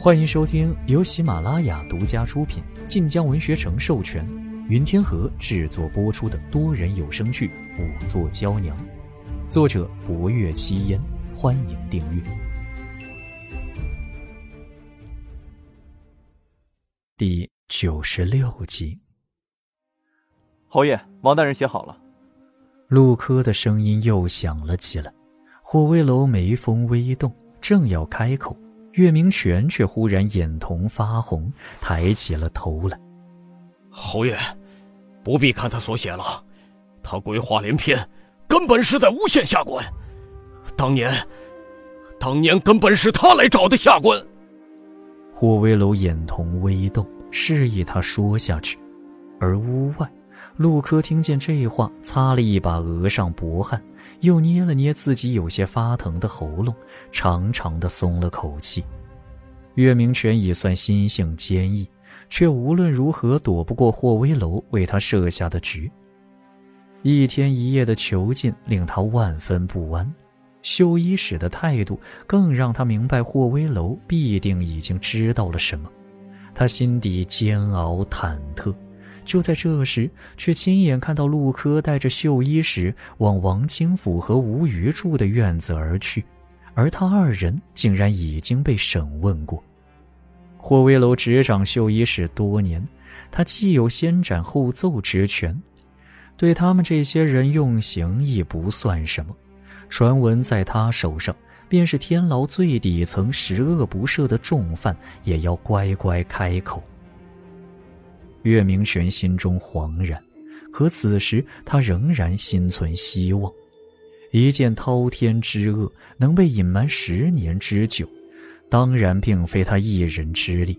欢迎收听由喜马拉雅独家出品、晋江文学城授权、云天河制作播出的多人有声剧《五座娇娘》，作者：博月七烟。欢迎订阅第九十六集。侯爷，王大人写好了。陆柯的声音又响了起来。霍威楼眉峰微动，正要开口，岳明权却忽然眼瞳发红，抬起了头来。侯爷，不必看他所写了，他鬼话连篇，根本是在诬陷下官。当年，当年根本是他来找的下官。霍威楼眼瞳微动，示意他说下去，而屋外。陆柯听见这话，擦了一把额上薄汗，又捏了捏自己有些发疼的喉咙，长长的松了口气。岳明权也算心性坚毅，却无论如何躲不过霍威楼为他设下的局。一天一夜的囚禁令他万分不安，修衣使的态度更让他明白霍威楼必定已经知道了什么，他心底煎熬忐忑。就在这时，却亲眼看到陆柯带着秀衣时往王清府和吴余住的院子而去，而他二人竟然已经被审问过。霍威楼执掌绣衣室多年，他既有先斩后奏之权，对他们这些人用刑亦不算什么。传闻在他手上，便是天牢最底层十恶不赦的重犯，也要乖乖开口。岳明玄心中惶然，可此时他仍然心存希望。一件滔天之恶能被隐瞒十年之久，当然并非他一人之力。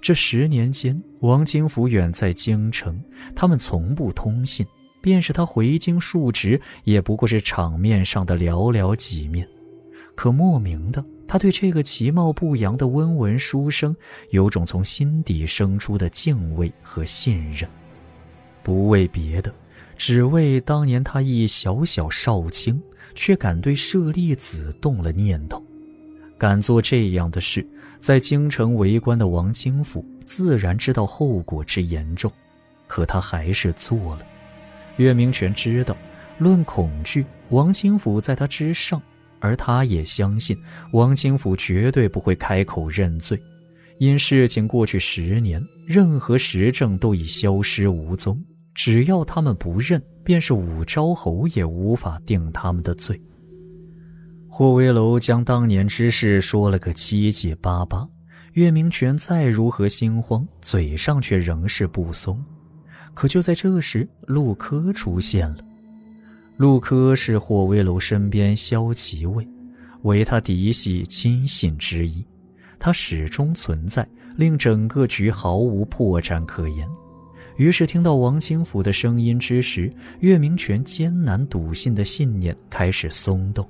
这十年间，王金福远在京城，他们从不通信。便是他回京述职，也不过是场面上的寥寥几面。可莫名的。他对这个其貌不扬的温文书生，有种从心底生出的敬畏和信任，不为别的，只为当年他一小小少卿，却敢对舍利子动了念头，敢做这样的事，在京城为官的王清府自然知道后果之严重，可他还是做了。岳明权知道，论恐惧，王清府在他之上。而他也相信王清府绝对不会开口认罪，因事情过去十年，任何实证都已消失无踪。只要他们不认，便是武昭侯也无法定他们的罪。霍威楼将当年之事说了个七七八八，岳明权再如何心慌，嘴上却仍是不松。可就在这时，陆柯出现了。陆柯是霍威楼身边骁骑卫，为他嫡系亲信之一。他始终存在，令整个局毫无破绽可言。于是听到王清甫的声音之时，岳明权艰难笃信的信念开始松动。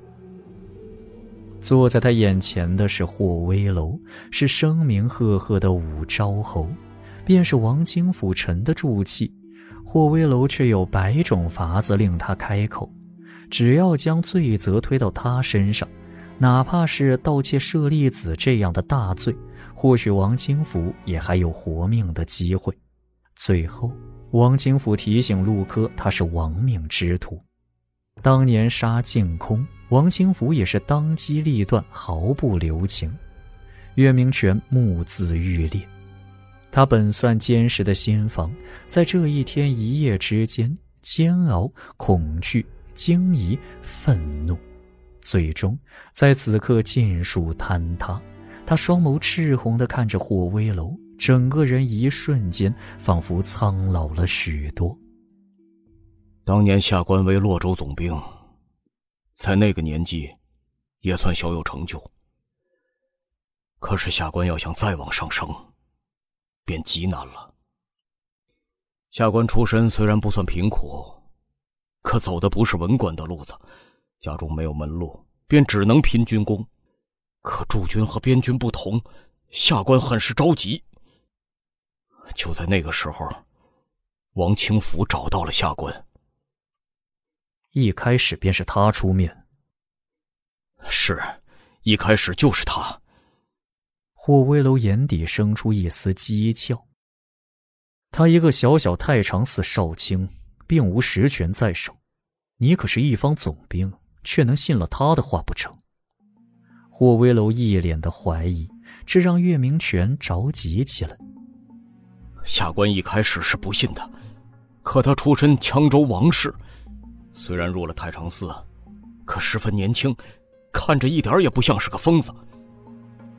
坐在他眼前的是霍威楼，是声名赫赫的武昭侯，便是王清府沉得住气。霍威楼却有百种法子令他开口，只要将罪责推到他身上，哪怕是盗窃舍利子这样的大罪，或许王清福也还有活命的机会。最后，王清福提醒陆柯，他是亡命之徒，当年杀净空，王清福也是当机立断，毫不留情。岳明权目眦欲裂。他本算坚实的心房，在这一天一夜之间，煎熬、恐惧、惊疑、愤怒，最终在此刻尽数坍塌。他双眸赤红地看着霍威楼，整个人一瞬间仿佛苍老了许多。当年下官为洛州总兵，在那个年纪，也算小有成就。可是下官要想再往上升，便极难了。下官出身虽然不算贫苦，可走的不是文官的路子，家中没有门路，便只能拼军功。可驻军和边军不同，下官很是着急。就在那个时候，王清福找到了下官。一开始便是他出面。是，一开始就是他。霍威楼眼底生出一丝讥诮。他一个小小太常寺少卿，并无实权在手，你可是一方总兵，却能信了他的话不成？霍威楼一脸的怀疑，这让岳明权着急起来。下官一开始是不信的，可他出身羌州王室，虽然入了太常寺，可十分年轻，看着一点也不像是个疯子。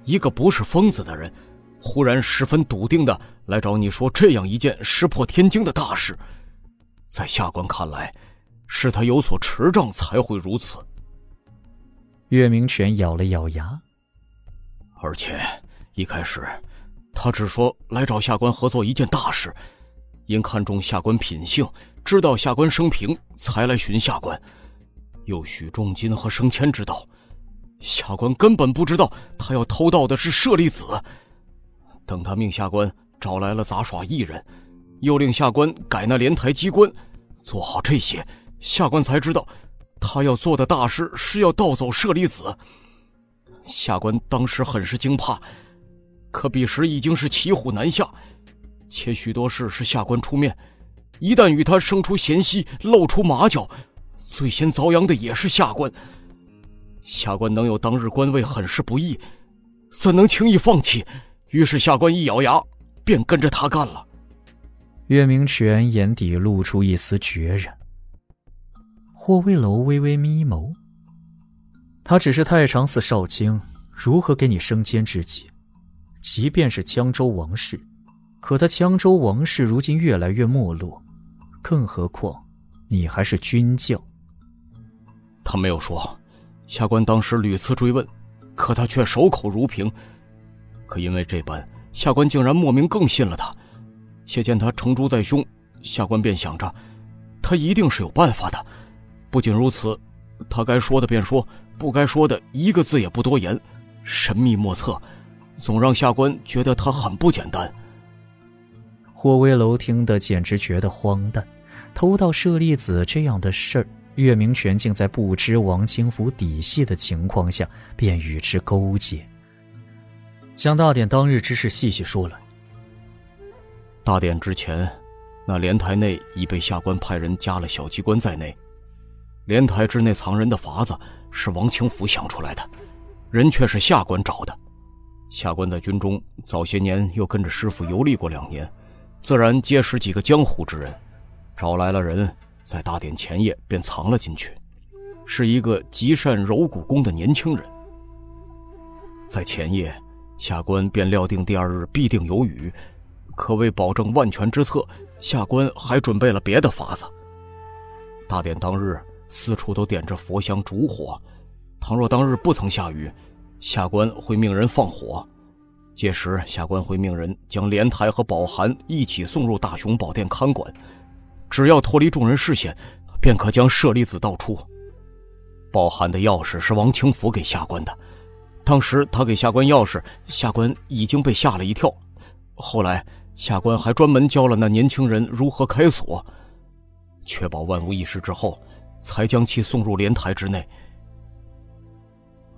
一个不是疯子的人，忽然十分笃定的来找你说这样一件石破天惊的大事，在下官看来，是他有所持杖才会如此。岳明权咬了咬牙，而且一开始，他只说来找下官合作一件大事，因看中下官品性，知道下官生平，才来寻下官，又许重金和升迁之道。下官根本不知道他要偷盗的是舍利子。等他命下官找来了杂耍艺人，又令下官改那莲台机关，做好这些，下官才知道，他要做的大事是要盗走舍利子。下官当时很是惊怕，可彼时已经是骑虎难下，且许多事是下官出面，一旦与他生出嫌隙，露出马脚，最先遭殃的也是下官。下官能有当日官位，很是不易，怎能轻易放弃？于是下官一咬牙，便跟着他干了。月明泉眼底露出一丝决然。霍威楼微微眯眸，他只是太常寺少卿，如何给你升迁之机？即便是江州王室，可他江州王室如今越来越没落，更何况你还是军将。他没有说。下官当时屡次追问，可他却守口如瓶。可因为这般，下官竟然莫名更信了他。且见他成竹在胸，下官便想着，他一定是有办法的。不仅如此，他该说的便说，不该说的一个字也不多言，神秘莫测，总让下官觉得他很不简单。霍威楼听得简直觉得荒诞，偷盗舍利子这样的事儿。岳明权竟在不知王清福底细的情况下，便与之勾结，将大典当日之事细细说来。大典之前，那莲台内已被下官派人加了小机关在内。莲台之内藏人的法子是王清福想出来的，人却是下官找的。下官在军中早些年又跟着师傅游历过两年，自然结识几个江湖之人，找来了人。在大典前夜便藏了进去，是一个极善柔骨功的年轻人。在前夜，下官便料定第二日必定有雨，可为保证万全之策，下官还准备了别的法子。大典当日，四处都点着佛香烛火，倘若当日不曾下雨，下官会命人放火，届时下官会命人将莲台和宝函一起送入大雄宝殿看管。只要脱离众人视线，便可将舍利子倒出。包函的钥匙是王清福给下官的，当时他给下官钥匙，下官已经被吓了一跳。后来下官还专门教了那年轻人如何开锁，确保万无一失之后，才将其送入莲台之内。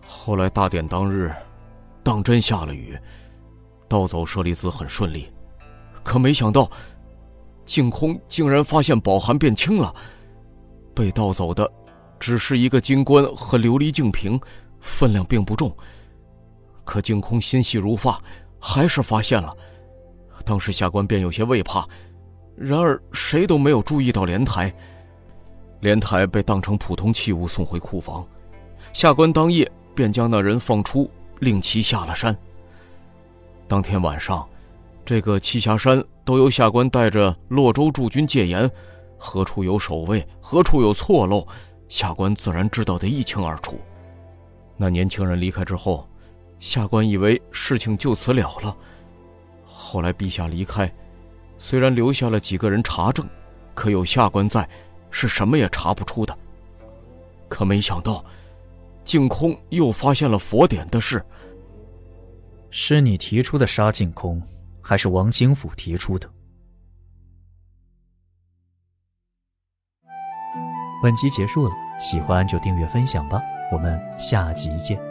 后来大典当日，当真下了雨，盗走舍利子很顺利，可没想到。净空竟然发现宝函变轻了，被盗走的只是一个金冠和琉璃净瓶，分量并不重。可净空心细如发，还是发现了。当时下官便有些畏怕，然而谁都没有注意到莲台，莲台被当成普通器物送回库房。下官当夜便将那人放出，令其下了山。当天晚上。这个栖霞山都由下官带着洛州驻军戒严，何处有守卫，何处有错漏，下官自然知道的一清二楚。那年轻人离开之后，下官以为事情就此了了。后来陛下离开，虽然留下了几个人查证，可有下官在，是什么也查不出的。可没想到，净空又发现了佛典的事。是你提出的杀净空。还是王清甫提出的。本集结束了，喜欢就订阅分享吧，我们下集见。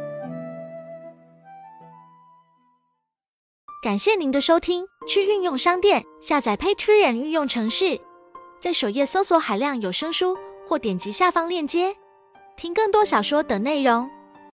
感谢您的收听，去运用商店下载 Patreon 运用城市，在首页搜索海量有声书，或点击下方链接听更多小说等内容。